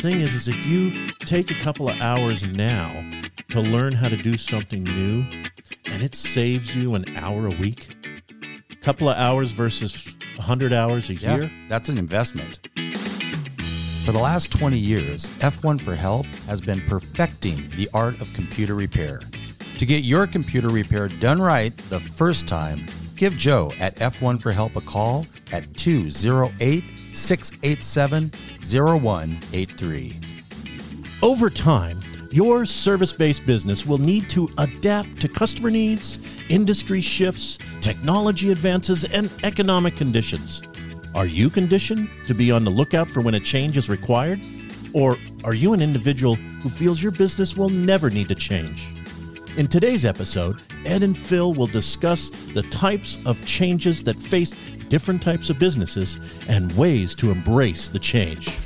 thing is, is if you take a couple of hours now to learn how to do something new, and it saves you an hour a week, a couple of hours versus 100 hours a Yeah, year. that's an investment. For the last 20 years, F1 for Help has been perfecting the art of computer repair. To get your computer repair done right the first time, give Joe at F1 for Help a call at 208 687 0183. Over time, your service based business will need to adapt to customer needs, industry shifts, technology advances, and economic conditions. Are you conditioned to be on the lookout for when a change is required? Or are you an individual who feels your business will never need to change? In today's episode, Ed and Phil will discuss the types of changes that face different types of businesses and ways to embrace the change.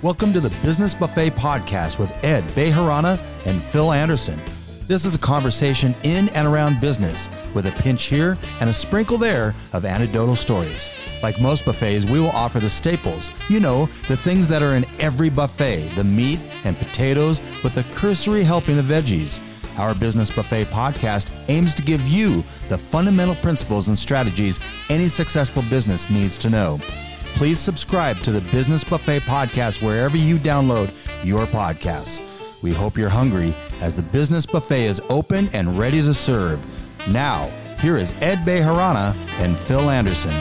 Welcome to the Business Buffet Podcast with Ed Bejarana and Phil Anderson. This is a conversation in and around business with a pinch here and a sprinkle there of anecdotal stories. Like most buffets, we will offer the staples. You know, the things that are in every buffet the meat and potatoes with a cursory helping of veggies. Our Business Buffet podcast aims to give you the fundamental principles and strategies any successful business needs to know. Please subscribe to the Business Buffet podcast wherever you download your podcasts. We hope you're hungry as the Business Buffet is open and ready to serve. Now, here is Ed Bejarana and Phil Anderson.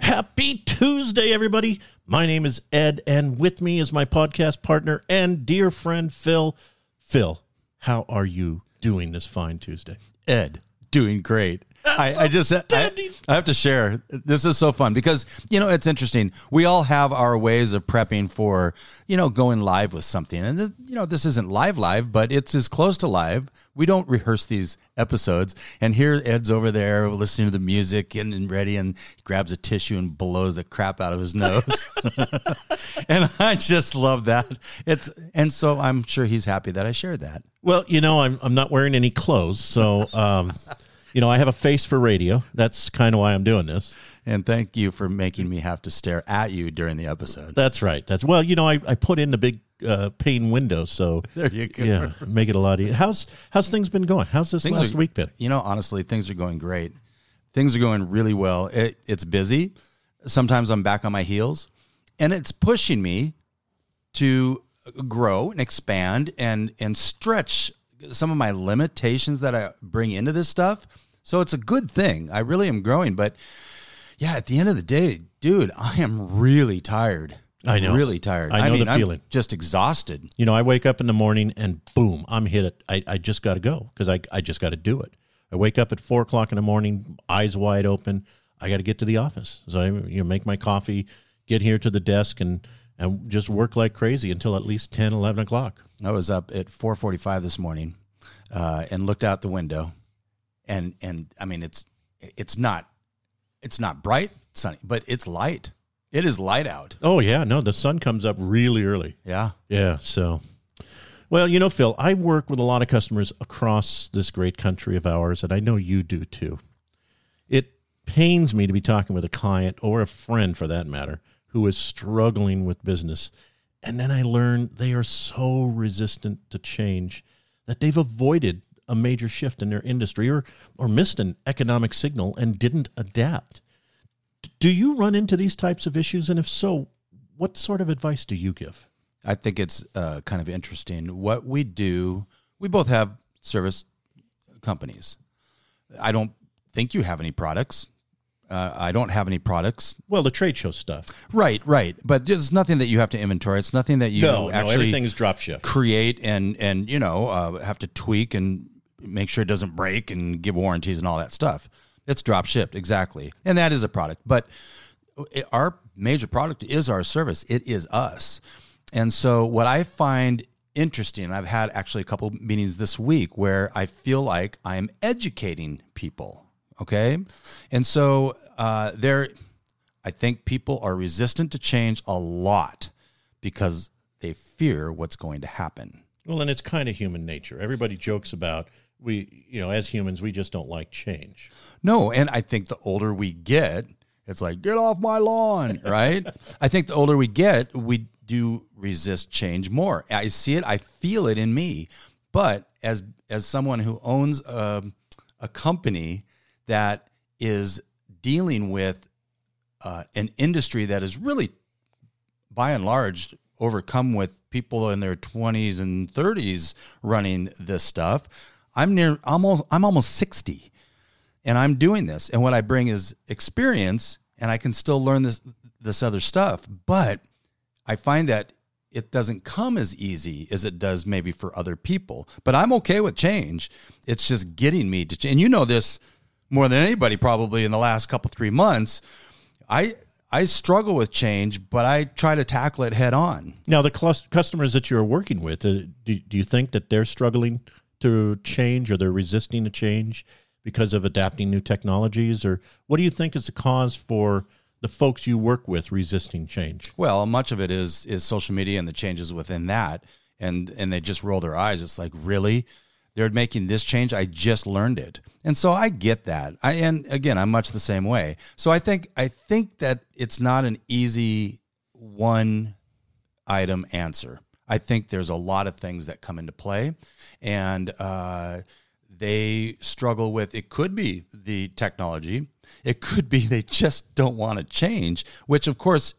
Happy Tuesday, everybody. My name is Ed, and with me is my podcast partner and dear friend, Phil. Phil, how are you doing this fine Tuesday? Ed, doing great. I, I just I, I have to share. This is so fun because you know it's interesting. We all have our ways of prepping for you know going live with something, and this, you know this isn't live live, but it's as close to live. We don't rehearse these episodes, and here Ed's over there listening to the music, getting ready, and grabs a tissue and blows the crap out of his nose. and I just love that. It's and so I'm sure he's happy that I shared that. Well, you know, I'm, I'm not wearing any clothes, so, um, you know, I have a face for radio. That's kind of why I'm doing this. And thank you for making me have to stare at you during the episode. That's right. That's well, you know, I, I put in the big uh, pane window, so There you go. yeah, make it a lot easier. How's how's things been going? How's this Things last are- week been? You know, honestly, things are going great. Things are going really well. It, it's busy. Sometimes I'm back on my heels, and it's pushing me to grow and expand and and stretch some of my limitations that I bring into this stuff. So it's a good thing. I really am growing, but yeah, at the end of the day, dude, I am really tired. I know. really tired. I know mean, the I'm feeling. just exhausted. You know, I wake up in the morning and boom, I'm hit it. I, I just got to go because I, I just got to do it. I wake up at four o'clock in the morning, eyes wide open. I got to get to the office. So I you know, make my coffee, get here to the desk, and, and just work like crazy until at least 10, 11 o'clock. I was up at 4:45 this morning uh, and looked out the window, and and I mean it's it's not it's not bright sunny, but it's light. It is light out. Oh, yeah. No, the sun comes up really early. Yeah, Yeah. So, well, you know, Phil, I work with a lot of customers across this great country of ours, and I know you do too. It pains me to be talking with a client or a friend for that matter who is struggling with business. And then I learn they are so resistant to change that they've avoided a major shift in their industry or, or missed an economic signal and didn't adapt. Do you run into these types of issues? And if so, what sort of advice do you give? I think it's uh, kind of interesting what we do. We both have service companies. I don't think you have any products. Uh, I don't have any products. Well, the trade show stuff. Right, right. But there's nothing that you have to inventory. It's nothing that you no, no, actually everything is drop ship. create and and you know uh, have to tweak and make sure it doesn't break and give warranties and all that stuff. It's drop shipped exactly, and that is a product. But it- our major product is our service. It is us, and so what I find interesting, I've had actually a couple meetings this week where I feel like I am educating people. Okay, and so uh, there, I think people are resistant to change a lot because they fear what's going to happen. Well, and it's kind of human nature. Everybody jokes about we, you know, as humans, we just don't like change. No, and I think the older we get, It's like, get off my lawn, right? I think the older we get, we do resist change more. I see it, I feel it in me. But as as someone who owns a, a company that is dealing with uh, an industry that is really, by and large, overcome with people in their 20s and 30s running this stuff. I'm near almost I'm almost 60 and I'm doing this. And what I bring is experience and I can still learn this this other stuff. But I find that it doesn't come as easy as it does maybe for other people. But I'm okay with change. It's just getting me to change and you know this more than anybody probably in the last couple 3 months. I I struggle with change, but I try to tackle it head on. Now, the clus- customers that you're working with, uh, do, do you think that they're struggling to change or they're resisting a change because of adapting new technologies? Or what do you think is the cause for the folks you work with resisting change? Well, much of it is is social media and the changes within that, and and they just roll their eyes. It's like really, they're making this change. I just learned it, and so I get that. I and again, I'm much the same way. So I think I think that it's not an easy one item answer. I think there's a lot of things that come into play, and uh, they struggle with. It could be the technology. It could be they just don't want to change, which of course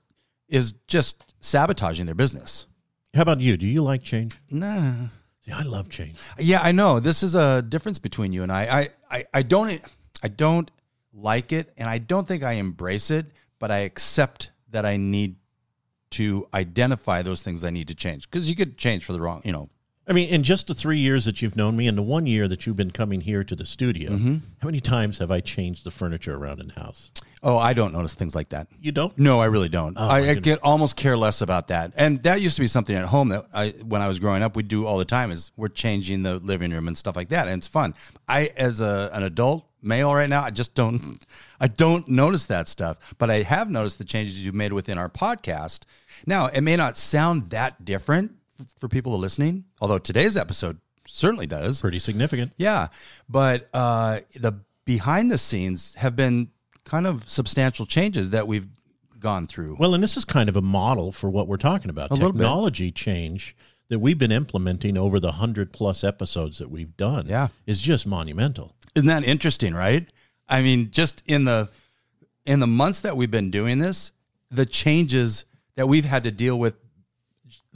is just sabotaging their business. How about you? Do you like change? Nah. See, I love change. Yeah, I know. This is a difference between you and I. I, I, I don't I don't like it and I don't think I embrace it, but I accept that I need to identify those things I need to change. Because you could change for the wrong, you know. I mean, in just the three years that you've known me and the one year that you've been coming here to the studio, Mm-hmm. how many times have I changed the furniture around in the house? Oh, I don't notice things like that. You don't? No, I really don't. Oh, I, I get almost care less about that. And that used to be something at home that I, when I was growing up, we'd do all the time. Is we're changing the living room and stuff like that, and it's fun. I, as a an adult male right now, I just don't, I don't notice that stuff. But I have noticed the changes you've made within our podcast. Now, it may not sound that different for people listening, although today's episode certainly does. Pretty significant. Yeah, but uh, the behind the scenes have been kind of substantial changes that we've gone through. Well, and this is kind of a model for what we're talking about. A. Technology change that we've been implementing over the 100 plus episodes that we've done Yeah. is just monumental. Isn't that interesting, right? I mean, just in the in the months that we've been doing this, the changes that we've had to deal with,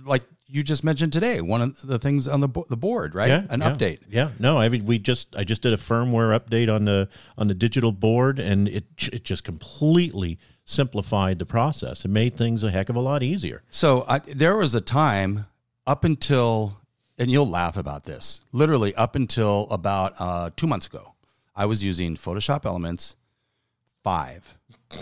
like you just mentioned today, one of the things on the bo- the board, right? An yeah. update. Yeah, no, I mean we just I just did a firmware update on the on the digital board, and it it just completely simplified the process. It made things a heck of a lot easier. So I, there was a time up until, and you'll laugh about this, literally up until about uh, two months ago, I was using Photoshop Elements 5.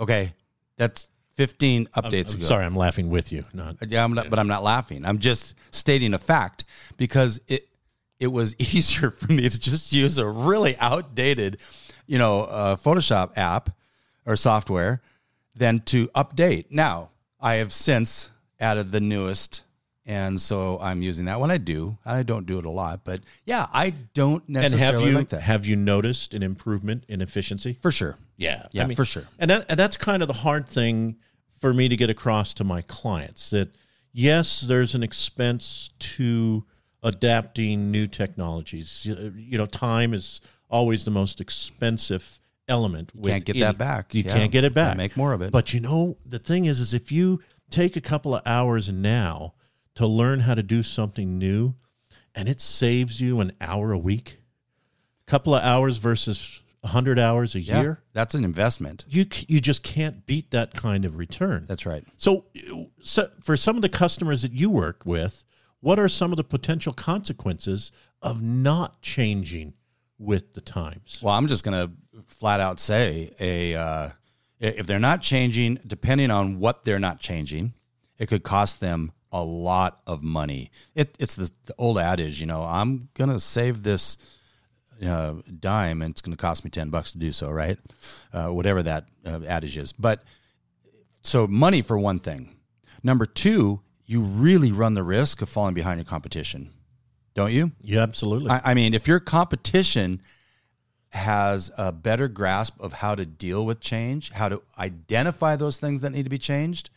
Okay, that's 15 updates I'm ago. sorry, I'm laughing with you. Not Yeah, I'm not, but I'm not laughing. I'm just stating a fact because it it was easier for me to just use a really outdated, you know, uh, Photoshop app or software than to update. Now, I have since added the newest, and so I'm using that when I do. I don't do it a lot, but yeah, I don't and necessarily have you like that have you noticed an improvement in efficiency? for sure. Yeah, Yeah, for sure. And that and that's kind of the hard thing for me to get across to my clients that yes, there's an expense to adapting new technologies. You know, time is always the most expensive element. You can't get that back. You Yeah. can't get it back. Make more of it. But you know, the thing is, is if you take a couple of hours now to learn how to do something new, and it saves you an hour a week, couple of hours versus a hundred hours a Yeah, year, that's an investment. you you just can't beat that kind of return. That's right. So, so for some of the customers that you work with, what are some of the potential consequences of not changing with the times? Well, I'm just going to flat out say a uh, if they're not changing, depending on what they're not changing, it could cost them a lot of money. It, it's the, the old adage, you know, I'm going to save this uh, dime and it's going to cost me 10 bucks to do so, right? Uh, whatever that uh, adage is. But so money for one thing. Number two, you really run the risk of falling behind your competition, don't you? Yeah, absolutely. I, I mean, if your competition has a better grasp of how to deal with change, how to identify those things that need to be changed,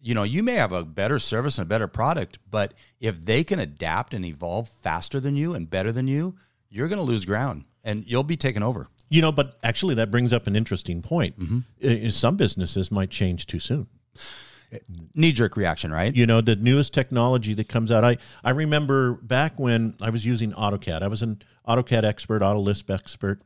you know, you may have a better service and a better product, but if they can adapt and evolve faster than you and better than you, you're going to lose ground and you'll be taken over. You know, but actually, that brings up an interesting point. Mm-hmm. Some businesses might change too soon. Knee jerk reaction, right? You know, the newest technology that comes out. I, I remember back when I was using AutoCAD, I was an AutoCAD expert, AutoLisp expert.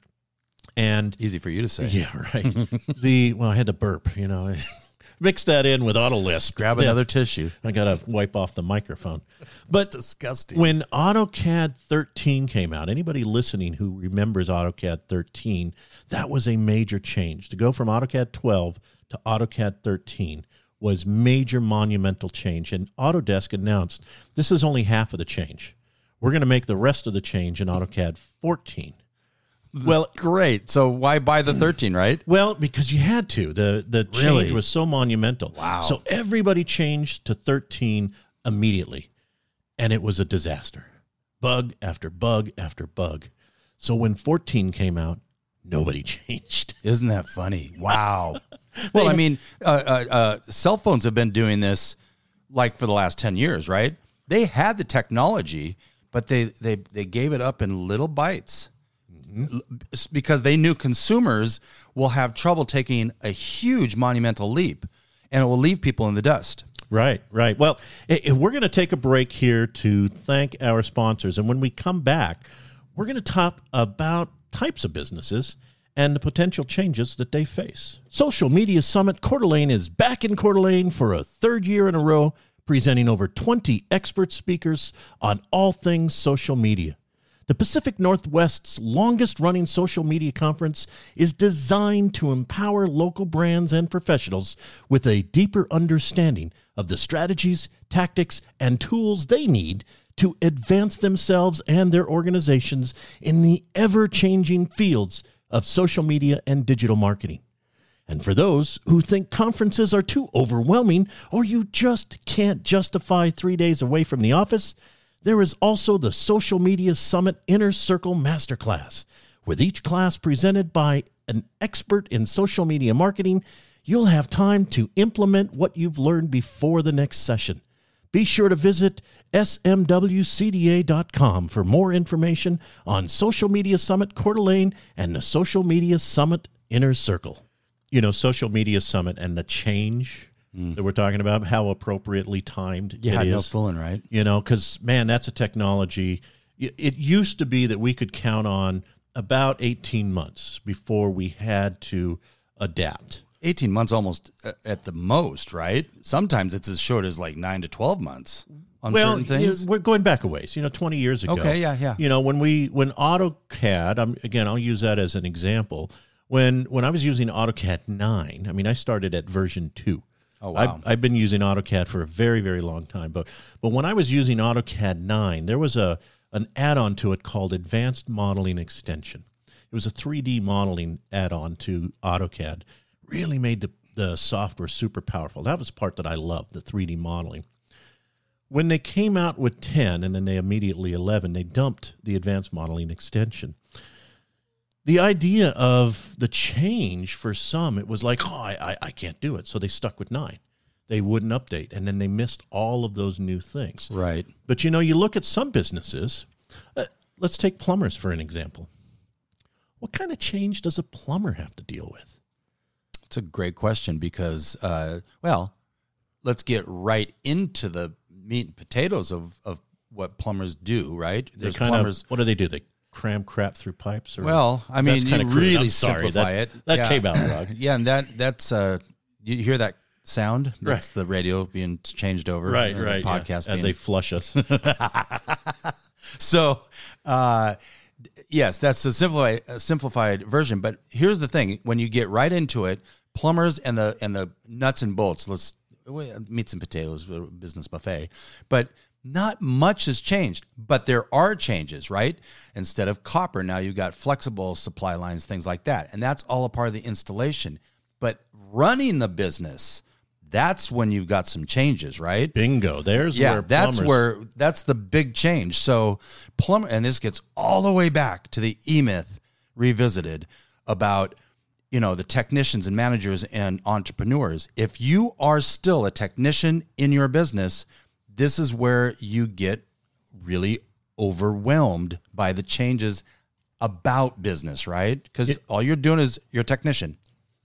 And easy for you to say. Yeah, right. the, well, I had to burp, you know. mix that in with AutoLisp. Grab another tissue. I got to wipe off the microphone. But disgusting. When AutoCAD 13 came out, anybody listening who remembers AutoCAD 13, that was a major change. To go from AutoCAD 12 to AutoCAD 13 was major monumental change. And Autodesk announced this is only half of the change. We're going to make the rest of the change in AutoCAD 14. Well, great. So why buy the 13, right? Well, because you had to. The the change really? was so monumental. Wow. So everybody changed to 13 immediately. And it was a disaster. Bug after bug after bug. So when 14 came out, nobody changed. Isn't that funny? Wow. well, I mean, uh, uh, uh, cell phones have been doing this like for the last 10 years, right? They had the technology, but they, they, they gave it up in little bites because they knew consumers will have trouble taking a huge monumental leap and it will leave people in the dust. Right, right. Well, we're going to take a break here to thank our sponsors. And when we come back, we're going to talk about types of businesses and the potential changes that they face. Social Media Summit Coeur d'Alene is back in Coeur d'Alene for a third year in a row, presenting over 20 expert speakers on all things social media. The Pacific Northwest's longest running social media conference is designed to empower local brands and professionals with a deeper understanding of the strategies, tactics, and tools they need to advance themselves and their organizations in the ever changing fields of social media and digital marketing. And for those who think conferences are too overwhelming or you just can't justify three days away from the office, there is also the Social Media Summit Inner Circle Masterclass. With each class presented by an expert in social media marketing, you'll have time to implement what you've learned before the next session. Be sure to visit smwcda.com for more information on Social Media Summit Coeur d'Alene and the Social Media Summit Inner Circle. You know, Social Media Summit and the change mm. that we're talking about, how appropriately timed yeah, it is. no fooling, right? You know, because man, that's a technology. It used to be that we could count on about 18 months before we had to adapt. 18 months almost uh, at the most, right? Sometimes it's as short as like 9 to 12 months on well, certain things. You know, we're going back a ways, you know, 20 years ago. Okay, yeah, yeah. You know, when we when AutoCAD, I'm, again, I'll use that as an example. When when I was using AutoCAD 9, I mean, I started at version 2. Oh wow! I've, I've, been using AutoCAD for a very very long time, but but when I was using AutoCAD nine, there was a an add-on to it called Advanced Modeling Extension. It was a 3D modeling add-on to AutoCAD. Really made the the software super powerful. That was the part that I loved, the 3D modeling. When they came out with 10 and then they immediately 11, they dumped the advanced modeling extension the idea of the change for some, it was like, oh, I, I can't do it. So they stuck with nine. They wouldn't update. And then they missed all of those new things. Right. But you know, you look at some businesses, uh, let's take plumbers for an example. What kind of change does a plumber have to deal with? It's a great question because, uh, well, let's get right into the meat and potatoes of, of what plumbers do, right? There's plumbers. Of, what do they do? They cram crap through pipes? Or, well, I mean, you really sorry, simplify that, it. That yeah. came out wrong. yeah, and that that's uh, you hear that sound? That's right. the radio being changed over. Right, right. podcast yeah. as they flush us. so, uh, yes, that's a simplified a simplified version. But here's the thing: when you get right into it, plumbers and the and the nuts and bolts. Let's meats and potatoes business buffet, but not much has changed, but there are changes, right? Instead of copper, now you've got flexible supply lines, things like that. And that's all a part of the installation. But running the business, that's when you've got some changes, right? Bingo. There's yeah, where that's where that's the big change. So plumber and this gets all the way back to the E Myth revisited about you know the technicians and managers and entrepreneurs if you are still a technician in your business this is where you get really overwhelmed by the changes about business right because all you're doing is you're a technician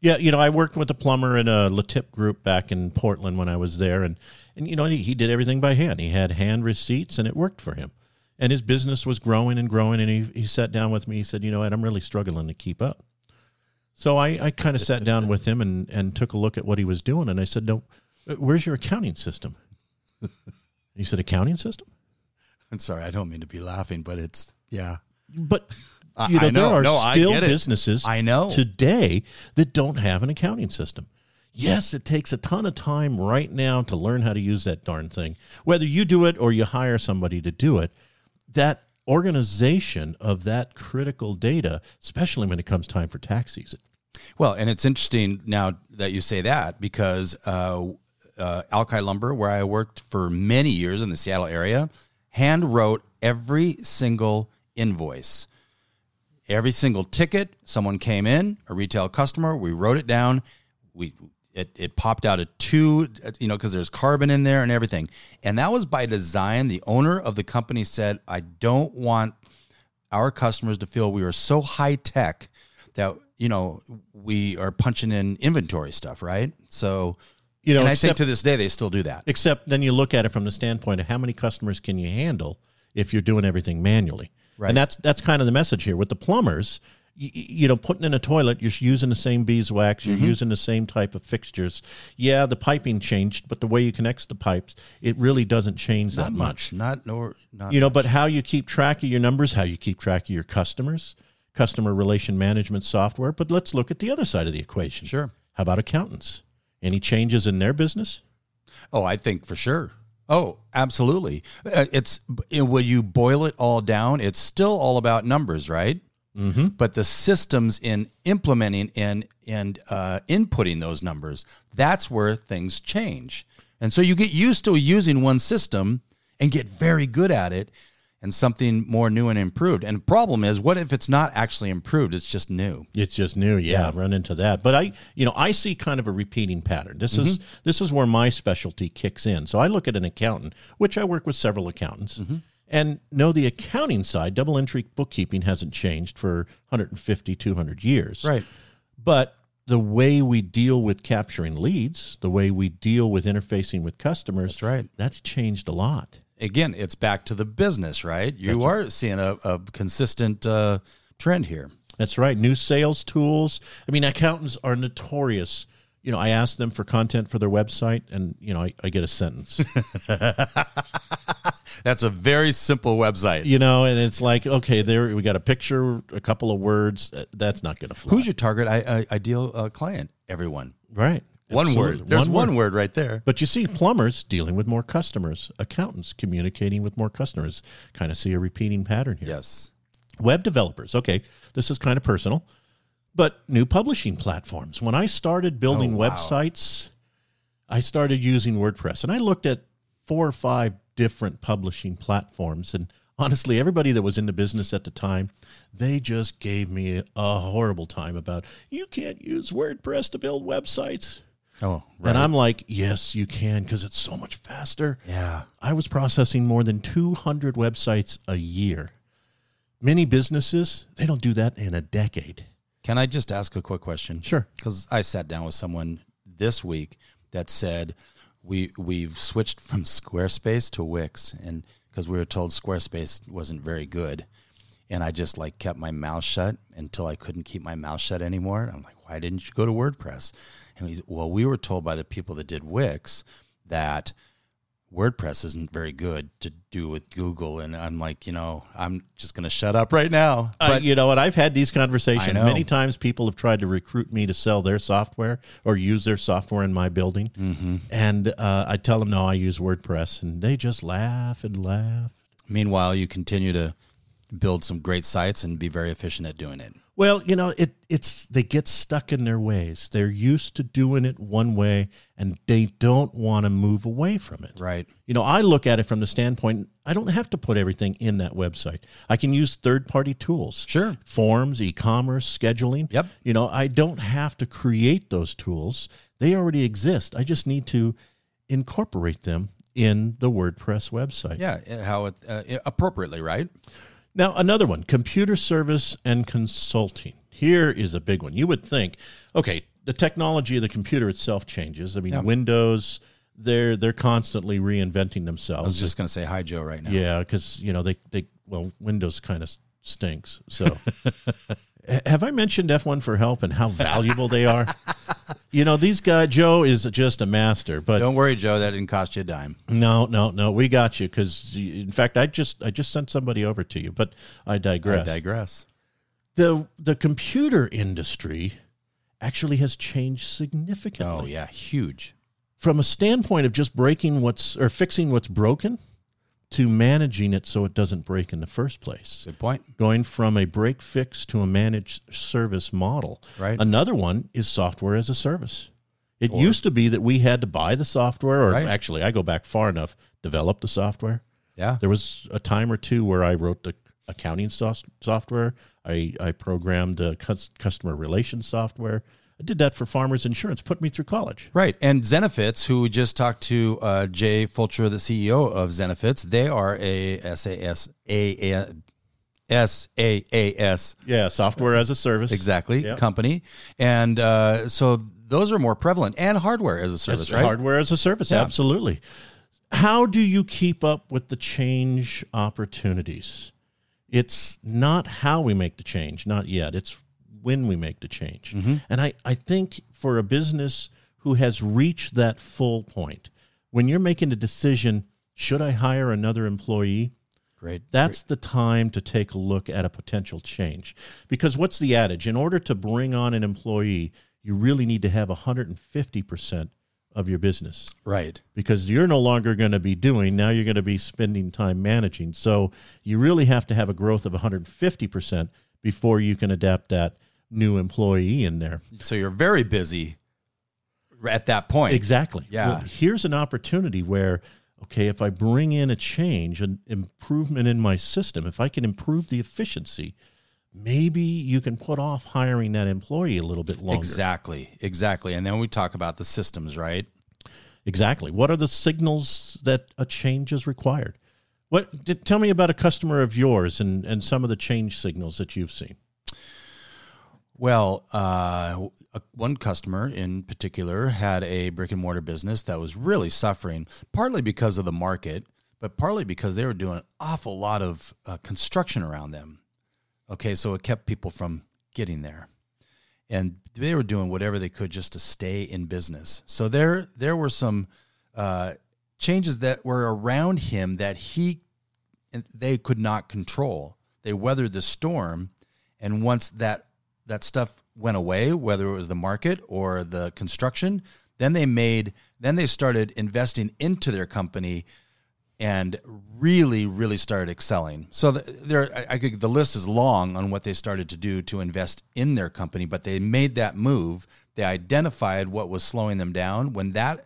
Yeah, you know, I worked with a plumber in a LeTip group back in Portland when I was there, and and you know he, he did everything by hand. He had hand receipts, and it worked for him. And his business was growing and growing. And he he sat down with me. He said, "You know, Ed, I'm really struggling to keep up." So I, I kind of sat down with him and and took a look at what he was doing, and I said, "No, where's your accounting system?" he said, "Accounting system." i'm sorry i don't mean to be laughing but it's yeah But you know, I know. there are No, still businesses I know. today that don't have an accounting system. Yes, it takes a ton of time right now to learn how to use that darn thing. Whether you do it or you hire somebody to do it, that organization of that critical data, especially when it comes time for tax season. Well, and it's interesting now that you say that because uh, uh, Alki Lumber, where I worked for many years in the Seattle area, hand wrote every single invoice, every single ticket. Someone came in, a retail customer, we wrote it down. We it, it popped out a two, you know, because there's carbon in there and everything. And that was by design. The owner of the company said, I don't want our customers to feel we are so high tech that you know we are punching in inventory stuff, right? So You know, and I think to this day they still do that. Except then you look at it from the standpoint of how many customers can you handle if you're doing everything manually. Right. And that's that's kind of the message here with the plumbers. You, you know, putting in a toilet, you're using the same beeswax, you're mm-hmm. using the same type of fixtures. Yeah, the piping changed, but the way you connect the pipes, it really doesn't change that much. Not nor not. You know, but how you keep track of your numbers, how you keep track of your customers, customer relation management software. But let's look at the other side of the equation. Sure. How about accountants? Any changes in their business? Oh, I think for sure. Oh, absolutely. Uh, It's when you boil it all down, it's still all about numbers, right? Mm-hmm. But the systems in implementing and and uh, inputting those numbers, that's where things change. And so you get used to using one system and get very good at it, and something more new and improved. And the problem is, what if it's not actually improved? It's just new. It's just new, yeah, Run into that, but I, you know, I see kind of a repeating pattern. This is mm-hmm. this is where my specialty kicks in. So I look at an accountant, which I work with several accountants, mm-hmm. and know the accounting side. Double entry bookkeeping hasn't changed for 150, 200 years, Right. But the way we deal with capturing leads, the way we deal with interfacing with customers, That's right. That's changed a lot. Again, it's back to the business, right? You are seeing a, a consistent uh, trend here. That's right. New sales tools. I mean, accountants are notorious. You know, I ask them for content for their website, and you know, I, I get a sentence. That's a very simple website. you know, and it's like, okay, there we got a picture, a couple of words. Uh, That's not going to fly. Who's your target I, I, ideal uh, client? Everyone. right? One Absolutely. word. There's one, word. right there. But you see, plumbers dealing with more customers, accountants communicating with more customers. Kind of see a repeating pattern here. Yes. Web developers. Okay, this is kind of personal, but new publishing platforms. When I started building Oh, wow. websites, I started using WordPress and I looked at four or five different publishing platforms. And honestly, everybody that was in the business at the time, they just gave me a horrible time about you can't use WordPress to build websites. Oh, And I'm like, yes, you can because it's so much faster. yeah. I was processing more than 200 websites a year. Many businesses, they don't do that in a decade. Can I just ask a quick question? Sure. Because I sat down with someone this week that said we we've switched from Squarespace to Wix, and because we were told Squarespace wasn't very good, and I just like kept my mouth shut until I couldn't keep my mouth shut anymore. I'm like, why didn't you go to WordPress? And he's well, we were told by the people that did Wix that WordPress isn't very good to do with Google, and I'm like, you know, I'm just gonna shut up right now. But you know what? I've had these conversations many times. People have tried to recruit me to sell their software or use their software in my building. Mm-hmm. And uh, I tell them, no, I use WordPress. And they just laugh and laugh. Meanwhile, you continue to build some great sites and be very efficient at doing it. Well, you know, it it's they get stuck in their ways. They're used to doing it one way and they don't want to move away from it. Right. You know, I look at it from the standpoint I don't have to put everything in that website. I can use third-party tools. Sure. Forms, e-commerce, scheduling. Yep. You know, I don't have to create those tools. They already exist. I just need to incorporate them in the WordPress website. Yeah, how it, uh, appropriately, right? Now, another one computer service and consulting. Here is a big one. You would think, okay, the technology of the computer itself changes. I mean, Yeah. Windows, they're they're constantly reinventing themselves. I was just going to say hi, Joe, right now. yeah, because you know they they well, Windows kind of stinks. So, have I mentioned F1 for help and how valuable they are? You know, these guys. Joe is just a master, but Don't worry, Joe. That didn't cost you a dime. no, no, no, we got you. Because in fact, I just I just sent somebody over to you, but I digress. I digress. the the computer industry actually has changed significantly Oh yeah, huge. from a standpoint of just breaking what's or fixing what's broken to managing it so it doesn't break in the first place Good point. going from a break fix to a managed service model Right. another one is software as a service it Or- used to be that we had to buy the software or Right. actually i go back far enough develop the software Yeah. there was a time or two where I wrote the accounting software. I, I programmed the cus- customer relations software. I did that for Farmers Insurance. Put me through college. Right. And Zenefits, who we just talked to uh, Jay Fulcher, the CEO of Zenefits, they are a SAS, a, a, SaaS Yeah, software as a service. exactly Yep. company. And uh, so those are more prevalent and hardware as a service, As right? Hardware as a service. Yeah. Absolutely. How do you keep up with the change opportunities? It's not how we make the change, not yet. It's when we make the change. Mm-hmm. And I, I think for a business who has reached that full point, when you're making a decision, should I hire another employee? Great. That's the time to take a look at a potential change. Because what's the adage? In order to bring on an employee, you really need to have 150% of your business Right. because you're no longer going to be doing, now you're going to be spending time managing. So you really have to have a growth of 150% before you can adapt that new employee in there. So you're very busy at that point. Exactly. Yeah. Well, here's an opportunity where, okay, if I bring in a change, an improvement in my system, if I can improve the efficiency, maybe you can put off hiring that employee a little bit longer. Exactly. Exactly. And then we talk about the systems, right? Exactly. What are the signals that a change is required? What did, tell me about a customer of yours and, and some of the change signals that you've seen. Well, uh, one customer in particular had a brick and mortar business that was really suffering, partly because of the market, but partly because they were doing an awful lot of uh, construction around them. Okay, so it kept people from getting there, and they were doing whatever they could just to stay in business. So there, there were some uh, changes that were around him that he and they could not control. They weathered the storm, and once that that stuff went away, whether it was the market or the construction, then they made then they started investing into their company and really really started excelling. So the, there I, could the list is long on what they started to do to invest in their company, but they made that move. They identified what was slowing them down. When that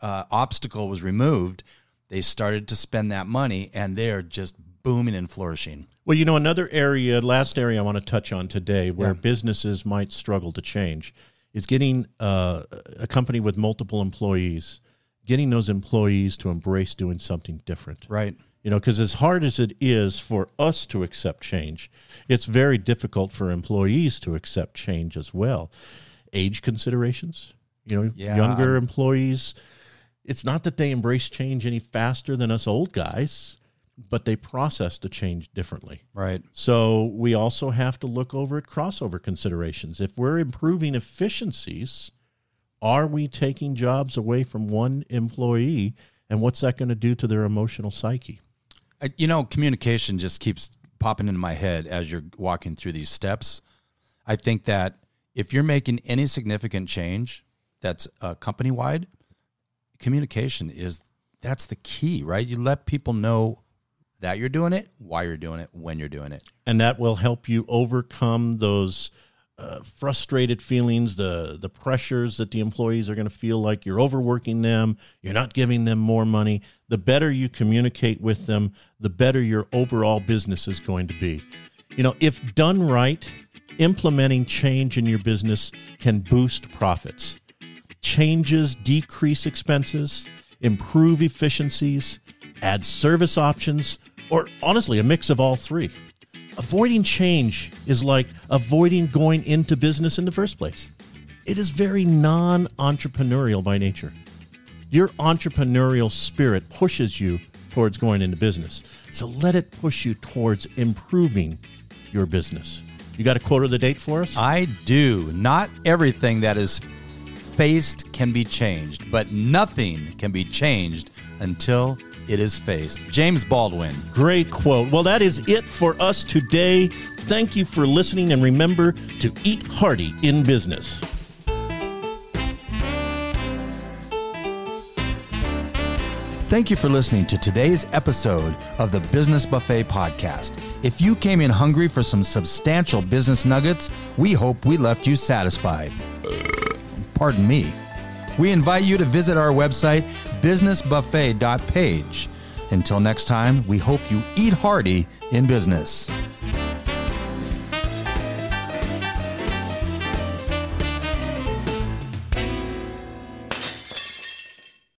uh, obstacle was removed, they started to spend that money and they are just booming and flourishing. Well, you know, another area, last area I want to touch on today where businesses might struggle to change is getting uh, a company with multiple employees, getting those employees to embrace doing something different. Right. You know, because as hard as it is for us to accept change, it's very difficult for employees to accept change as well. Age considerations, you know, Yeah, younger employees, it's not that they embrace change any faster than us old guys, but they process the change differently. Right. So we also have to look over at crossover considerations. If we're improving efficiencies, are we taking jobs away from one employee? And what's that going to do to their emotional psyche? You know, communication just keeps popping into my head as you're walking through these steps. I think that if you're making any significant change that's uh, company wide, communication is that's the key, right? You let people know that you're doing it, why you're doing it, when you're doing it. And that will help you overcome those uh, frustrated feelings, the the pressures that the employees are going to feel like you're overworking them, you're not giving them more money. The better you communicate with them, the better your overall business is going to be. You know, if done right, implementing change in your business can boost profits. Changes decrease expenses, improve efficiencies, add service options, or honestly, a mix of all three. Avoiding change is like avoiding going into business in the first place. It is very non entrepreneurial by nature. Your entrepreneurial spirit pushes you towards going into business. So let it push you towards improving your business. You got a quote of the date for us? I do. Not everything that is faced can be changed, but nothing can be changed until it is faced. James Baldwin. Great quote. Well, that is it for us today. Thank you for listening, and remember to eat hearty in business. Thank you for listening to today's episode of the Business Buffet Podcast. If you came in hungry for some substantial business nuggets, we hope we left you satisfied. Pardon me. We invite you to visit our website, businessbuffet.page. Until next time, we hope you eat hearty in business.